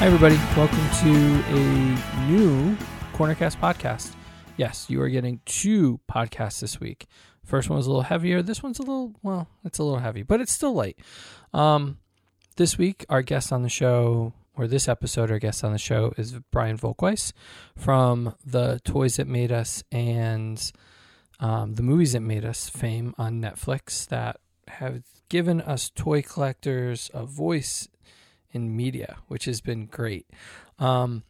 Hi, everybody. Welcome to a new Cornercast podcast. Yes, you are getting two podcasts this week. First one was a little heavier. This one's a little, well, it's a little heavy, but it's still light. Um, this week, our guest on the show, or this episode, our guest on the show is Brian Volk-Weiss from the Toys That Made Us and um, the movies that made us fame on Netflix that have given us toy collectors a voice in media, which has been great. Um,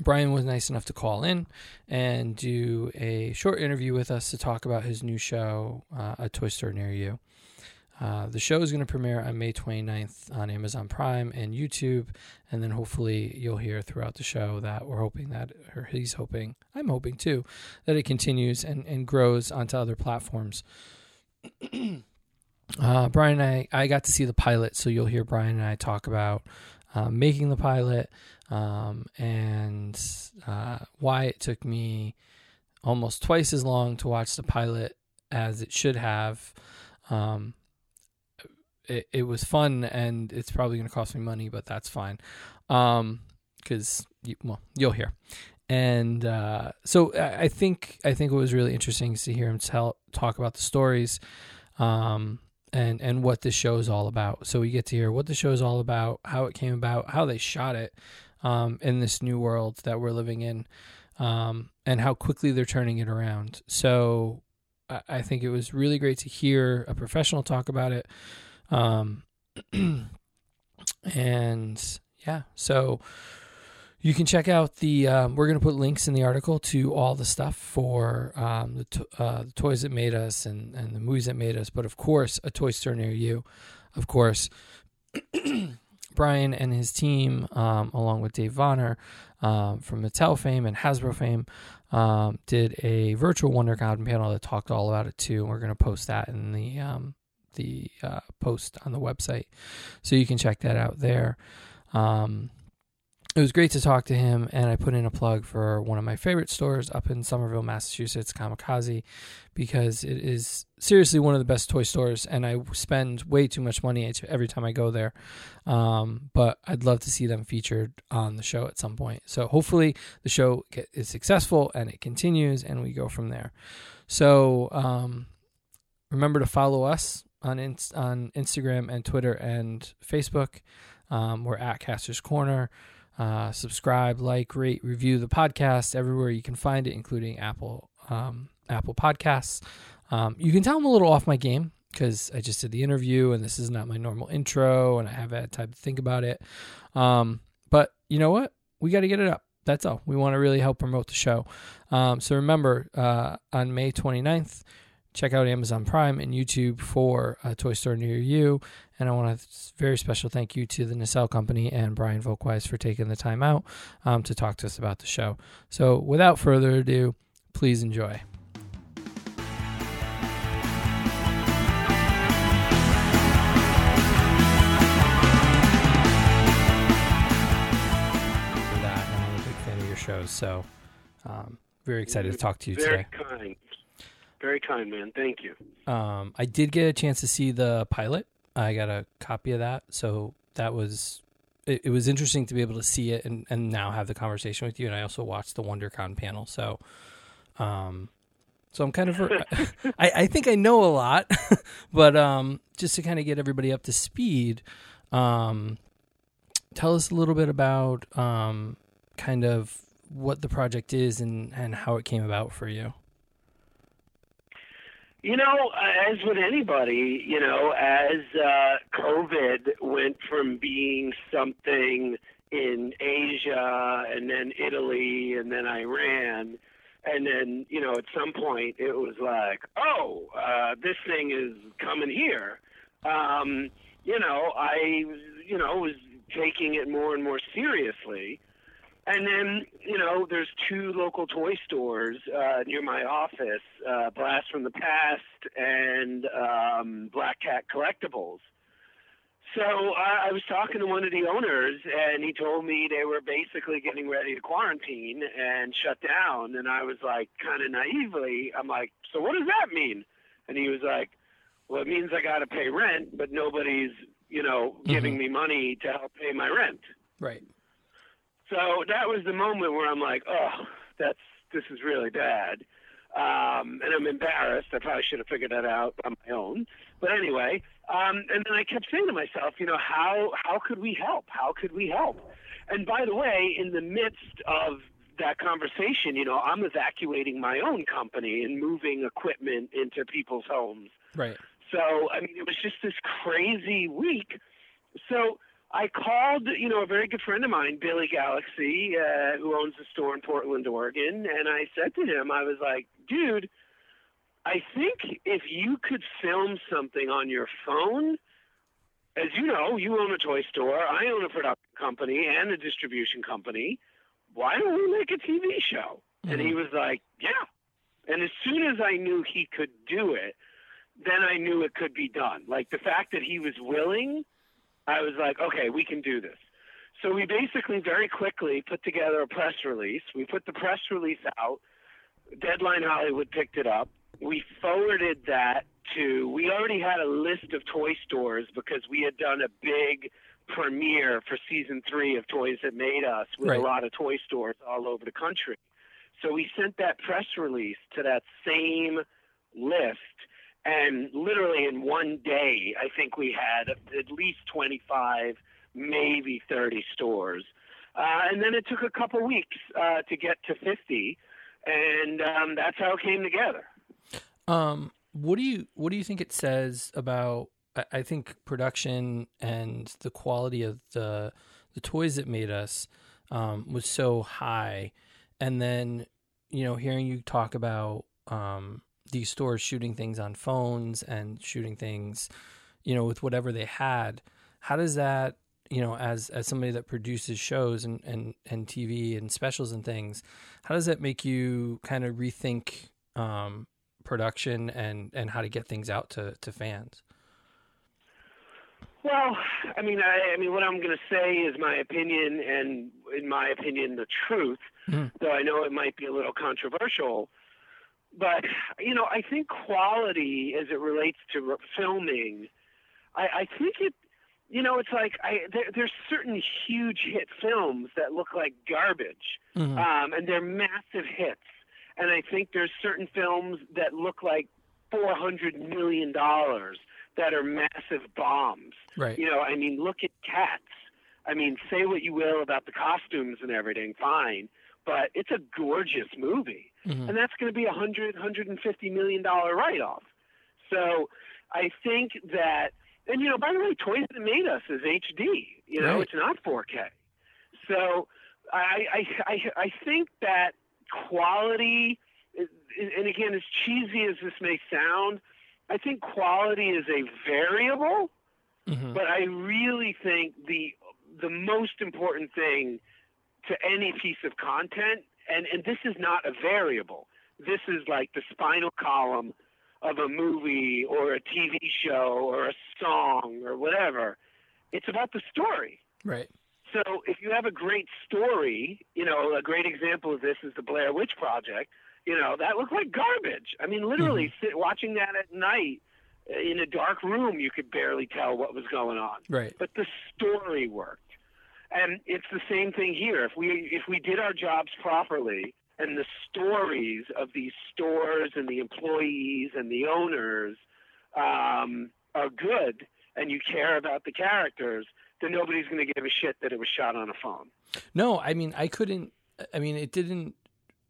Brian was nice enough to call in and do a short interview with us to talk about his new show, uh, A Toy Store Near You. Uh, the show is going to premiere on May 29th on Amazon Prime and YouTube, and then hopefully you'll hear throughout the show that we're hoping that, or he's hoping, I'm hoping too, that it continues and, and grows onto other platforms. Uh, Brian and I, I got to see the pilot, so you'll hear Brian and I talk about uh, making the pilot um, and uh, why it took me almost twice as long to watch the pilot as it should have. Um, it, it was fun, and it's probably going to cost me money, but that's fine because um, you, well, you'll hear. And uh, so I think I think it was really interesting to hear him tell talk about the stories. Um, and and what this show is all about. So we get to hear what the show is all about, how it came about, how they shot it um, in this new world that we're living in, um, and how quickly they're turning it around. So I, I, think it was really great to hear a professional talk about it. Um, and yeah, so you can check out the. Um, we're going to put links in the article to all the stuff for um, the, to, uh, the, toys that made us and, and the movies that made us. But of course, a toy store near you. Of course, Brian and his team, um, along with Dave Vonner um, from Mattel fame and Hasbro fame, um, did a virtual WonderCon panel that talked all about it too. And we're going to post that in the um, the uh, post on the website, so you can check that out there. Um, it was great to talk to him, and I put in a plug for one of my favorite stores up in Somerville, Massachusetts, Kamikaze, because it is seriously one of the best toy stores, and I spend way too much money every time I go there. Um, but I'd love to see them featured on the show at some point. So hopefully the show is successful and it continues, and we go from there. So um, remember to follow us on in- on Instagram and Twitter and Facebook. Um, we're at Caster's Corner. Uh, subscribe, like, rate, review the podcast everywhere you can find it, including Apple um, Apple Podcasts. Um, you can tell I'm a little off my game because I just did the interview and this is not my normal intro and I haven't had time to think about it. Um, but you know what? We got to get it up. That's all. We want to really help promote the show. Um, so remember, uh, on May 29th, check out Amazon Prime and YouTube for a toy store near you. And I want a very special thank you to the Nacelle Company and Brian Volk-Weiss for taking the time out um, to talk to us about the show. So without further ado, please enjoy. That, I'm a big fan of your shows. So, um, very excited to talk to you very today. Kind. Very kind, man. Thank you. Um, I did get a chance to see the pilot. I got a copy of that, so that was it, it was interesting to be able to see it and, and now have the conversation with you. And I also watched the WonderCon panel, so um, so I'm kind of I, I think I know a lot, but um, just to kind of get everybody up to speed, um, tell us a little bit about um, kind of what the project is and and how it came about for you. You know, as with anybody, you know, as uh, COVID went from being something in Asia and then Italy and then Iran, and then, you know, at some point it was like, oh, uh, this thing is coming here. Um, you know, I, you know, was taking it more and more seriously. And then, you know, there's two local toy stores uh, near my office, uh, Blast from the Past and um, Black Cat Collectibles. So I, I was talking to one of the owners, and he told me they were basically getting ready to quarantine and shut down. And I was like, kind of naively, I'm like, so what does that mean? And he was like, well, it means I got to pay rent, but nobody's, you know, giving mm-hmm. me money to help pay my rent. Right. So that was the moment where I'm like, oh, that's this is really bad. Um, and I'm embarrassed. I probably should have figured that out on my own. But anyway, um, and then I kept saying to myself, you know, how how could we help? How could we help? And by the way, in the midst of that conversation, you know, I'm evacuating my own company and moving equipment into people's homes. Right. So, I mean, it was just this crazy week. So I called, you know, a very good friend of mine, Billy Galaxy, uh, who owns a store in Portland, Oregon, and I said to him, I was like, dude, I think if you could film something on your phone, as you know, you own a toy store, I own a production company and a distribution company. Why don't we make a TV show? Mm-hmm. And he was like, yeah. And as soon as I knew he could do it, then I knew it could be done. Like the fact that he was willing I was like, okay, we can do this. So we basically very quickly put together a press release. We put the press release out. Deadline Hollywood picked it up. We forwarded that to, we already had a list of toy stores because we had done a big premiere for season three of Toys That Made Us with right. a lot of toy stores all over the country. So we sent that press release to that same list and literally in one day, I think we had at least 25, maybe 30 stores. Uh, and then it took a couple weeks uh, to get to 50, and um, that's how it came together. Um, what do you what do you think it says about? I think production and the quality of the the toys that made us um, was so high, and then you know hearing you talk about um, these stores shooting things on phones and shooting things, you know, with whatever they had. How does that, you know, as as somebody that produces shows and and and TV and specials and things, how does that make you kind of rethink um, production and and how to get things out to to fans? Well, I mean, I, I mean, what I'm going to say is my opinion, and in my opinion, the truth. Mm. Though I know it might be a little controversial but you know, I think quality as it relates to filming, I, I think it. You know, it's like I there, there's certain huge hit films that look like garbage, mm-hmm. um, and they're massive hits. And I think there's certain films that look like four hundred million dollars that are massive bombs. Right. You know, I mean, look at Cats. I mean, say what you will about the costumes and everything, fine, but it's a gorgeous movie mm-hmm. and that's going to be a hundred, hundred and fifty million dollar write off. So I think that, and you know, by the way, Toys That Made Us is HD. You know, right. it's not 4K. So I, I, I, I think that quality, and again, as cheesy as this may sound, I think quality is a variable. Mm-hmm. But I really think the the most important thing to any piece of content and and this is not a variable. This is like the spinal column of a movie or a TV show or a song or whatever. It's about the story. Right. So if you have a great story, you know, a great example of this is the Blair Witch Project. You know, that looked like garbage. I mean, literally, mm-hmm. sit, watching that at night in a dark room, you could barely tell what was going on. Right. But the story worked. And it's the same thing here. If we if we did our jobs properly and the stories of these stores and the employees and the owners um, are good and you care about the characters, then nobody's going to give a shit that it was shot on a phone. No, I mean I couldn't. I mean it didn't.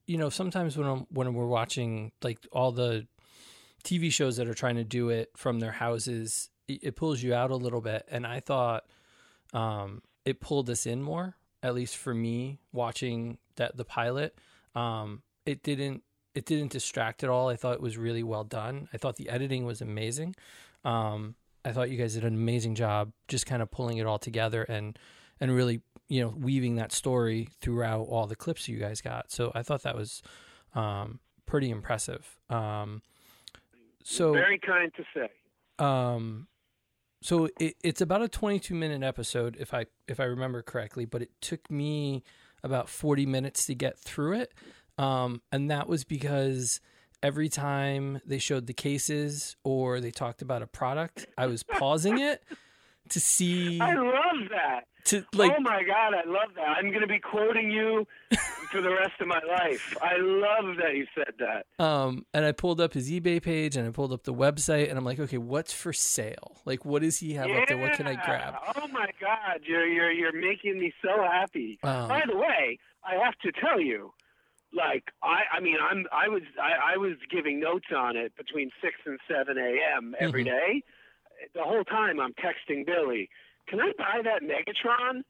You know, sometimes when I'm, when we're watching like all the TV shows that are trying to do it from their houses, it, it pulls you out a little bit. And I thought, um, it pulled us in more, at least for me watching that the pilot. Um, it didn't it didn't distract at all. I thought it was really well done. I thought the editing was amazing. Um, I thought you guys did an amazing job just kind of pulling it all together and and really you know weaving that story throughout all the clips you guys got. So I thought that was um, pretty impressive. Um, so very kind to say. Um, so it, it's about a 22 minute episode if i if i remember correctly but it took me about 40 minutes to get through it. Um, and that was because every time they showed the cases or they talked about a product i was pausing it to see. I love that. To like, oh my god, I love that. I'm going to be quoting you for the rest of my life. I love that you said that. Um, and I pulled up his eBay page and I pulled up the website and I'm like, okay, what's for sale? Like, what does he have yeah. up there? What can I grab? Oh my god, you're you're you're making me so happy. Um, By the way, I have to tell you, like I I mean I'm I was I, I was giving notes on it between six and seven a.m. every Mhm. day. The whole time I'm texting Billy, can I buy that Megatron?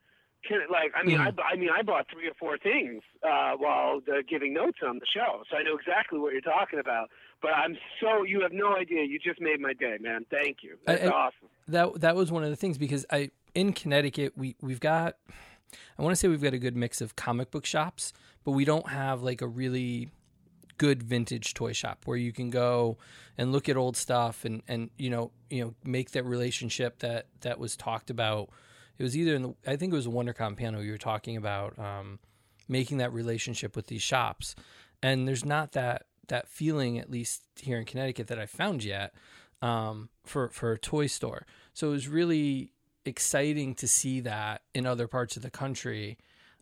Can like I mean Mhm. I I mean I bought three or four things uh, while giving notes on the show, so I know exactly what you're talking about. But I'm so you have no idea. You just made my day, man. Thank you. I- That's I- awesome. that that was one of the things because I in Connecticut we we've got I want to say we've got a good mix of comic book shops, but we don't have like a really good vintage toy shop where you can go and look at old stuff and and you know you know make that relationship that that was talked about. It was either in the I think it was a WonderCon panel you were talking about um, making that relationship with these shops, and there's not that that feeling at least here in Connecticut that I found yet um, for for a toy store. So it was really exciting to see that in other parts of the country,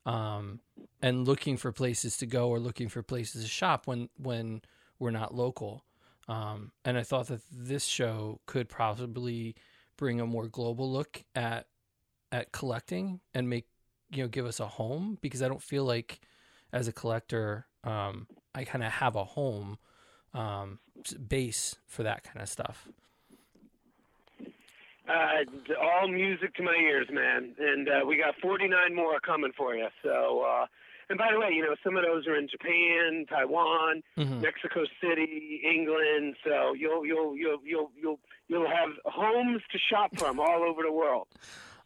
um, and looking for places to go or looking for places to shop when when we're not local. Um, and I thought that this show could possibly bring a more global look at at collecting and make you know give us a home because I don't feel like as a collector um, I kind of have a home um, base for that kind of stuff. Uh, all music to my ears, man. And uh, we got 49 more coming for you. So, uh, and by the way, you know, some of those are in Japan, Taiwan, Mhm. Mexico City, England. So you'll you'll you'll you'll you'll you'll have homes to shop from all over the world.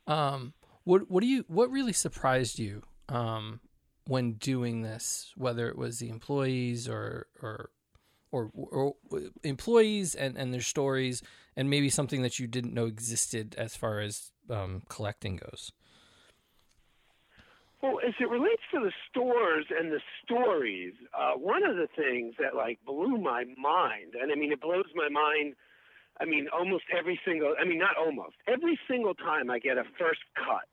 Um, what what do you what really surprised you um, when doing this? Whether it was the employees or or or, or employees and, and their stories, and maybe something that you didn't know existed as far as um, collecting goes. Well, as it relates to the stores and the stories, uh, one of the things that like blew my mind, and I mean it blows my mind. I mean, almost every single. I mean, not almost every single time I get a first cut,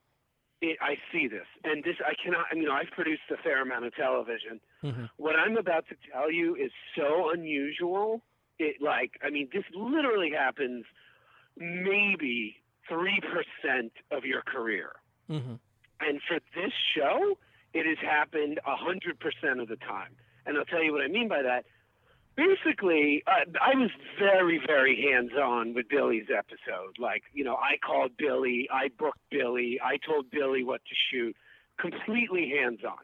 it, I see this, and this I cannot. I mean, I've produced a fair amount of television. Mhm. What I'm about to tell you is so unusual. It like, I mean, this literally happens maybe three percent of your career. Mm-hmm. And for this show, it has happened 100% of the time. And I'll tell you what I mean by that. Basically, uh, I was very, very hands on with Billy's episode. Like, you know, I called Billy, I booked Billy, I told Billy what to shoot, completely hands on.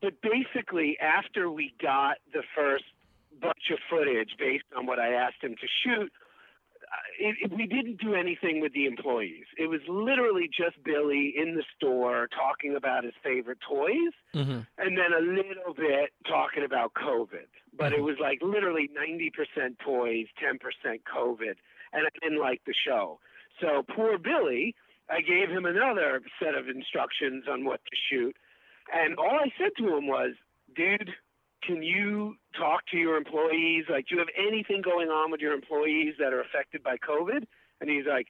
But basically, after we got the first bunch of footage based on what I asked him to shoot, it, it, we didn't do anything with the employees. It was literally just Billy in the store talking about his favorite toys, Mm-hmm. and then a little bit talking about COVID. But it was like literally 90% toys, 10% COVID, and I didn't like the show. So poor Billy, I gave him another set of instructions on what to shoot, and all I said to him was, "Dude." Can you talk to your employees? Like, do you have anything going on with your employees that are affected by COVID? And he's like,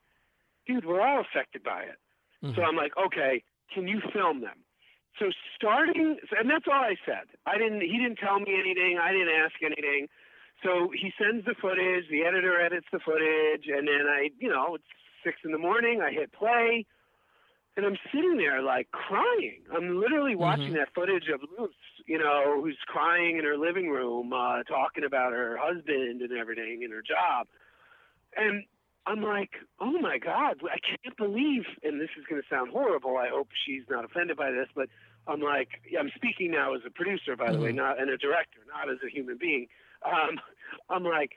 dude, we're all affected by it. Mhm. So I'm like, okay, can you film them? So starting, and that's all I said. I didn't. He didn't tell me anything. I didn't ask anything. So he sends the footage. The editor edits the footage, and then I, you know, it's six in the morning. I hit play, and I'm sitting there like crying. I'm literally watching that footage of Luce, you know, who's crying in her living room, uh, talking about her husband and everything and her job, and I'm like, oh my God, I can't believe, and this is going to sound horrible. I hope she's not offended by this, but I'm like, I'm speaking now as a producer, by the way, Mhm. not and a director, not as a human being. Um, I'm like,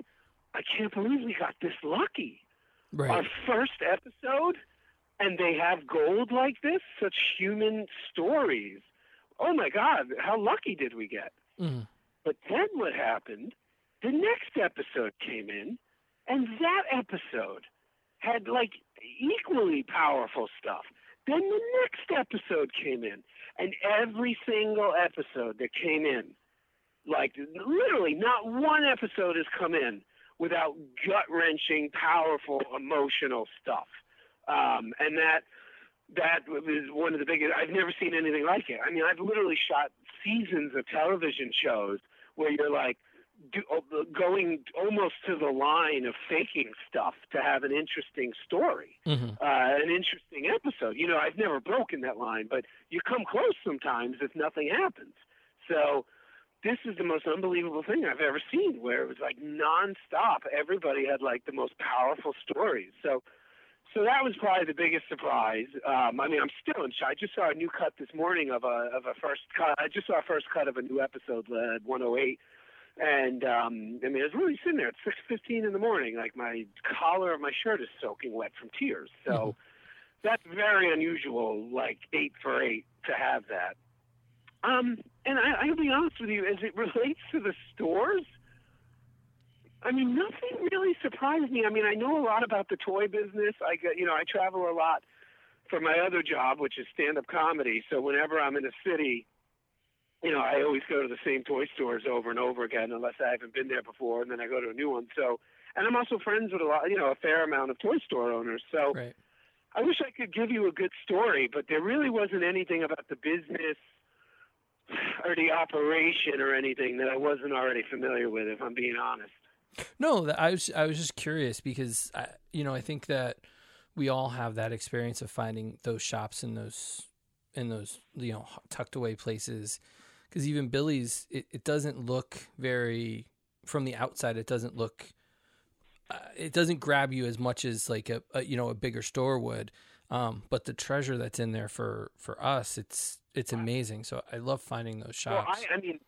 I can't believe we got this lucky. Our first episode, and they have gold like this, such human stories. Oh my God, how lucky did we get? Mhm. But then what happened? The next episode came in, and that episode had like equally powerful stuff. Then the next episode came in, and every single episode that came in, like literally not one episode has come in without gut wrenching, powerful, emotional stuff. Um, and that that was one of the biggest. I've never seen anything like it. I mean, I've literally shot seasons of television shows where you're like do, uh, going almost to the line of faking stuff to have an interesting story, Mm-hmm. uh, an interesting episode. You know, I've never broken that line, but you come close sometimes if nothing happens. So this is the most unbelievable thing I've ever seen, where it was like nonstop. Everybody had like the most powerful stories. So. So that was probably the biggest surprise. Um, I mean, I'm still in shock. I just saw a new cut this morning of a of a first cut. I just saw a first cut of a new episode, uh, 108, and um, I mean, I was really sitting there at 6:15 in the morning, like my collar of my shirt is soaking wet from tears. So Mhm. that's very unusual, like eight for eight, to have that. Um, and I, I'll be honest with you, as it relates to the stores, I mean, nothing really surprised me. I mean, I know a lot about the toy business. I get, you know, I travel a lot for my other job, which is stand-up comedy. So whenever I'm in a city, you know, I always go to the same toy stores over and over again, unless I haven't been there before, and then I go to a new one. So, and I'm also friends with a lot, you know, a fair amount of toy store owners. So, Right. I wish I could give you a good story, but there really wasn't anything about the business or the operation or anything that I wasn't already familiar with, if I'm being honest. No, I was I was just curious because I, you know I think that we all have that experience of finding those shops in those in those you know tucked away places. Because even Billy's it, it doesn't look very from the outside it doesn't look uh, it doesn't grab you as much as like a, a you know a bigger store would. Um, but the treasure that's in there for for us it's it's amazing. So I love finding those Well, shops. I, I mean,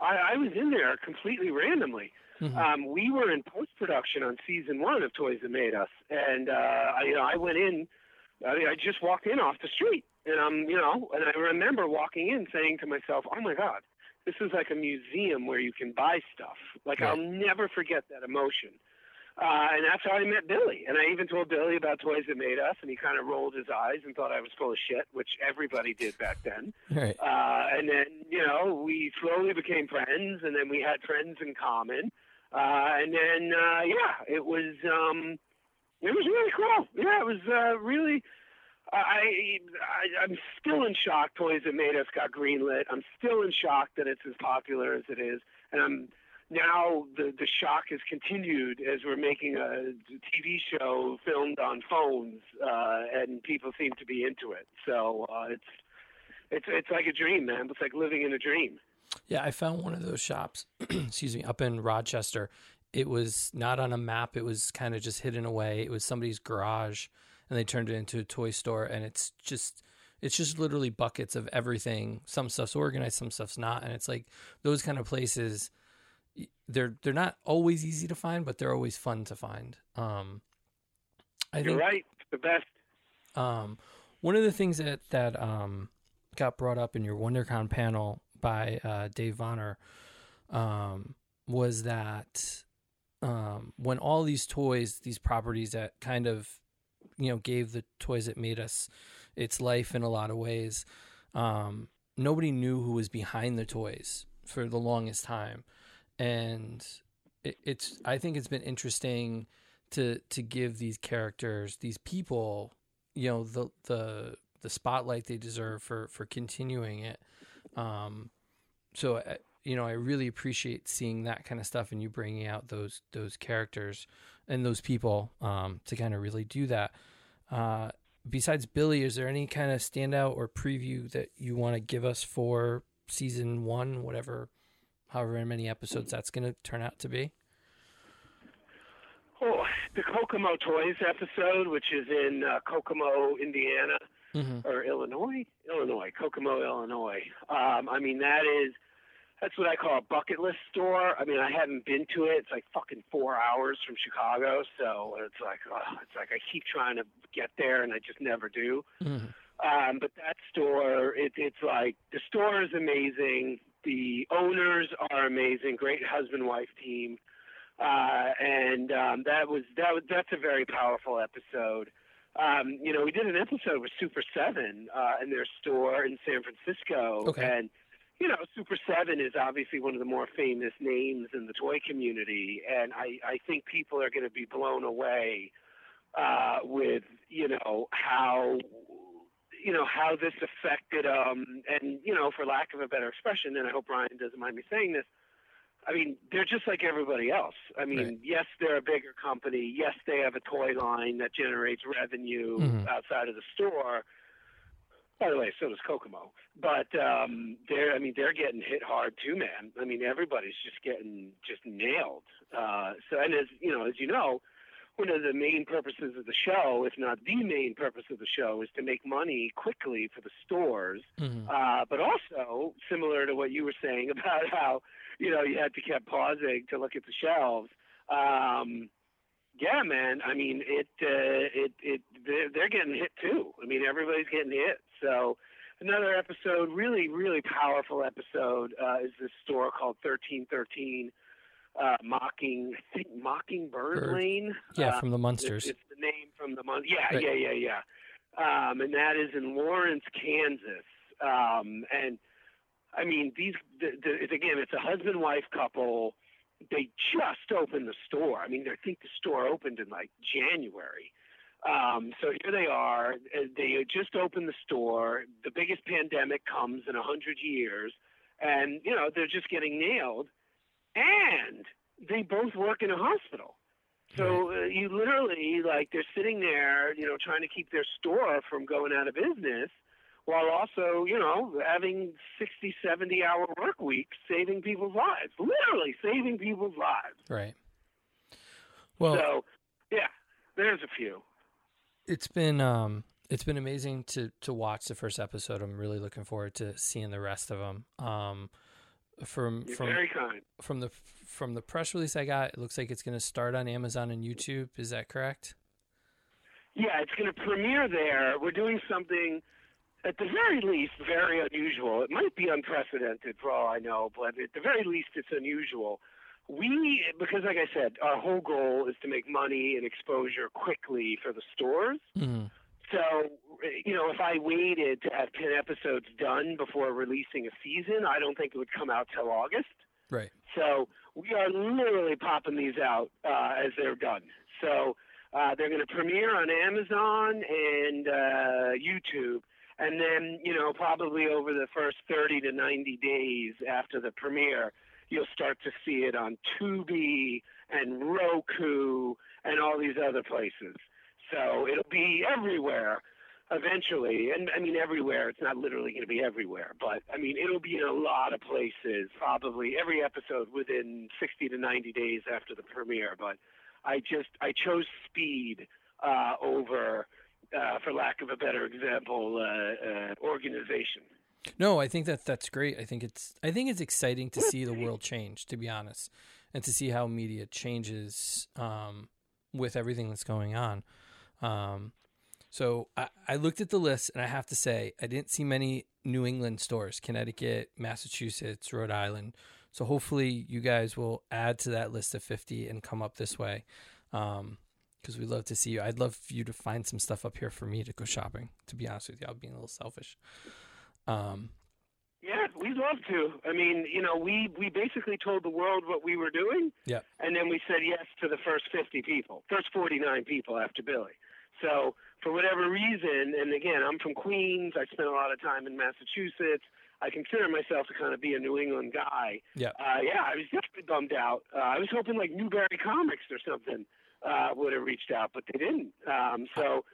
I, I was in there completely randomly. Mhm. Um, we were in post production on season one of Toys That Made Us, and uh, I, you know, I went in. I, mean, I just walked in off the street, and um, you know, and I remember walking in saying to myself, "Oh my God, this is like a museum where you can buy stuff." Like Right. I'll never forget that emotion. Uh, and that's how I met Billy. And I even told Billy about Toys That Made Us, and he kind of rolled his eyes and thought I was full of shit, which everybody did back then. right Uh, and then, you know, we slowly became friends, and then we had friends in common. Uh, and then, uh, yeah, it was, um, it was really cool. Yeah, it was uh, really. I, I I'm still in shock. Toys that made us got greenlit. I'm still in shock that it's as popular as it is, and I'm now the the shock has continued as we're making a TV show filmed on phones, uh, and people seem to be into it. So uh, it's it's it's like a dream, man. It's like living in a dream. Yeah, I found one of those shops, excuse me, up in Rochester. It was not on a map. It was kind of just hidden away. It was somebody's garage and they turned it into a toy store and it's just it's just literally buckets of everything. Some stuff's organized, some stuff's not, and it's like those kind of places they're they're not always easy to find, but they're always fun to find. Um I You're think right. The best. um, one of the things that that um, got brought up in your WonderCon panel by uh, Dave Vonner um, was that um, when all these toys, these properties that kind of you know gave the toys that made us its life in a lot of ways, um, nobody knew who was behind the toys for the longest time, and it, it's I think it's been interesting to to give these characters, these people, you know, the the the spotlight they deserve for for continuing it. Um, so uh, you know, I really appreciate seeing that kind of stuff and you bringing out those those characters and those people um, to kind of really do that. Uh, besides Billy, is there any kind of standout or preview that you want to give us for season one, whatever, however many episodes that's going to turn out to be? Oh, the Kokomo Toys episode, which is in uh, Kokomo, Indiana, Mm-hmm. or Illinois, Illinois, Kokomo, Illinois. Um, I mean, that is that's what I call a bucket list store. I mean, I haven't been to it. It's like fucking four hours from Chicago, so it's like oh, it's like I keep trying to get there and I just never do. Mm-hmm. Um, but that store, it, it's like the store is amazing. The owners are amazing. Great husband-wife team, uh, and um, that was that was that's a very powerful episode. Um, you know, we did an episode with Super Seven uh, in their store in San Francisco, Okay. and you know, Super Seven is obviously one of the more famous names in the toy community, and I, I think people are going to be blown away uh, with you know how you know how this affected um and you know for lack of a better expression and I hope Ryan doesn't mind me saying this I mean they're just like everybody else I mean Right. yes they're a bigger company yes they have a toy line that generates revenue Mhm. outside of the store by the way so does Kokomo but um they're I mean they're getting hit hard too man I mean everybody's just getting just nailed uh so and as you know as you know one of the main purposes of the show, if not the main purpose of the show, is to make money quickly for the stores. Mhm. Uh, but also, similar to what you were saying about how, you know, you had to keep pausing to look at the shelves. Um, yeah, man. I mean, it, uh, it, it, they're, they're getting hit too. I mean, everybody's getting hit. So, another episode, really, really powerful episode, uh, is this store called 1313 uh, mocking, I think Mockingbird Bird. Lane. Yeah, Uh, from the it's, Munsters. it's the name from the month. Yeah, Right. yeah, yeah, yeah. Um, and that is in Lawrence, Kansas. Um, and I mean, these the, the, it's, again, it's a husband-wife couple. They just opened the store. I mean, I think the store opened in like January. Um, so here they are. They just opened the store. The biggest pandemic comes in a hundred years, and you know they're just getting nailed. And they both work in a hospital. So uh, you literally like they're sitting there, you know, trying to keep their store from going out of business while also, you know, having 60, 70 hour work weeks, saving people's lives. Literally saving people's lives. Right. Well, so, yeah, there's a few. it's been um it's been amazing to to watch the first episode. I'm really looking forward to seeing the rest of them. Um, from You're from very kind. from the from the press release I got, it looks like it's going to start on Amazon and YouTube. Is that correct? Yeah, it's going to premiere there. We're doing something, at the very least, very unusual. It might be unprecedented for all I know, but at the very least, it's unusual. We, because like I said, our whole goal is to make money and exposure quickly for the stores. Mm-hmm. So, you know, if I waited to have 10 episodes done before releasing a season, I don't think it would come out till August. Right. So we are literally popping these out uh, as they're done. So uh, they're going to premiere on Amazon and uh, YouTube, and then you know probably over the first 30 to 90 days after the premiere, you'll start to see it on Tubi and Roku and all these other places. So it'll be everywhere eventually. And I mean, everywhere. It's not literally going to be everywhere, but I mean, it'll be in a lot of places. Probably every episode within 60 to 90 days after the premiere. But I just I chose speed uh, over, uh, for lack of a better example, uh, uh, organization. No, I think that that's great. I think it's I think it's exciting to see the world change, to be honest, and to see how media changes um, with everything that's going on. Um, so I, I looked at the list, and I have to say I didn't see many New England stores: Connecticut, Massachusetts, Rhode Island. So hopefully you guys will add to that list of fifty and come up this way. Um, because we love to see you. I'd love for you to find some stuff up here for me to go shopping. To be honest with you, I'm being a little selfish. Um, Yeah, we'd love to. I mean, you know, we we basically told the world what we were doing, yeah. and then we said yes to the first 50 people, first 49 people after Billy. So for whatever reason, and again, I'm from Queens. I spent a lot of time in Massachusetts. I consider myself to kind of be a New England guy. Yeah. Uh, yeah, I was definitely bummed out. Uh, I was hoping like Newbury Comics or something uh, would have reached out, but they didn't. Um, so,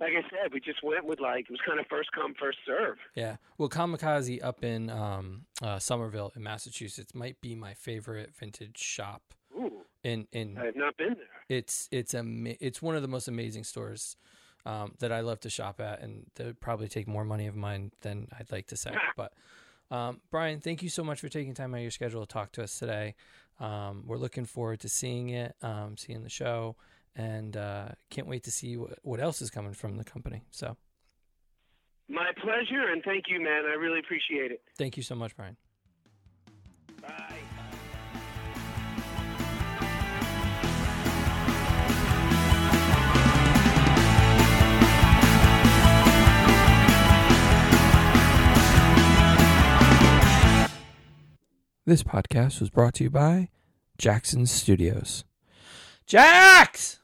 like I said, we just went with like it was kind of first come, first serve. Yeah. Well, Kamikaze up in um, uh, Somerville in Massachusetts might be my favorite vintage shop. Ooh, In in I have not been there. it's it's ama- it's one of the most amazing stores um, that I love to shop at, and they would probably take more money of mine than I'd like to say. But um, Brian, thank you so much for taking time out of your schedule to talk to us today. Um, we're looking forward to seeing it, um, seeing the show, and uh, can't wait to see what, what else is coming from the company. So My pleasure, and thank you, man. I really appreciate it. thank you so much, Brian. Bye. This podcast was brought to you by Jackson Studios. Jax!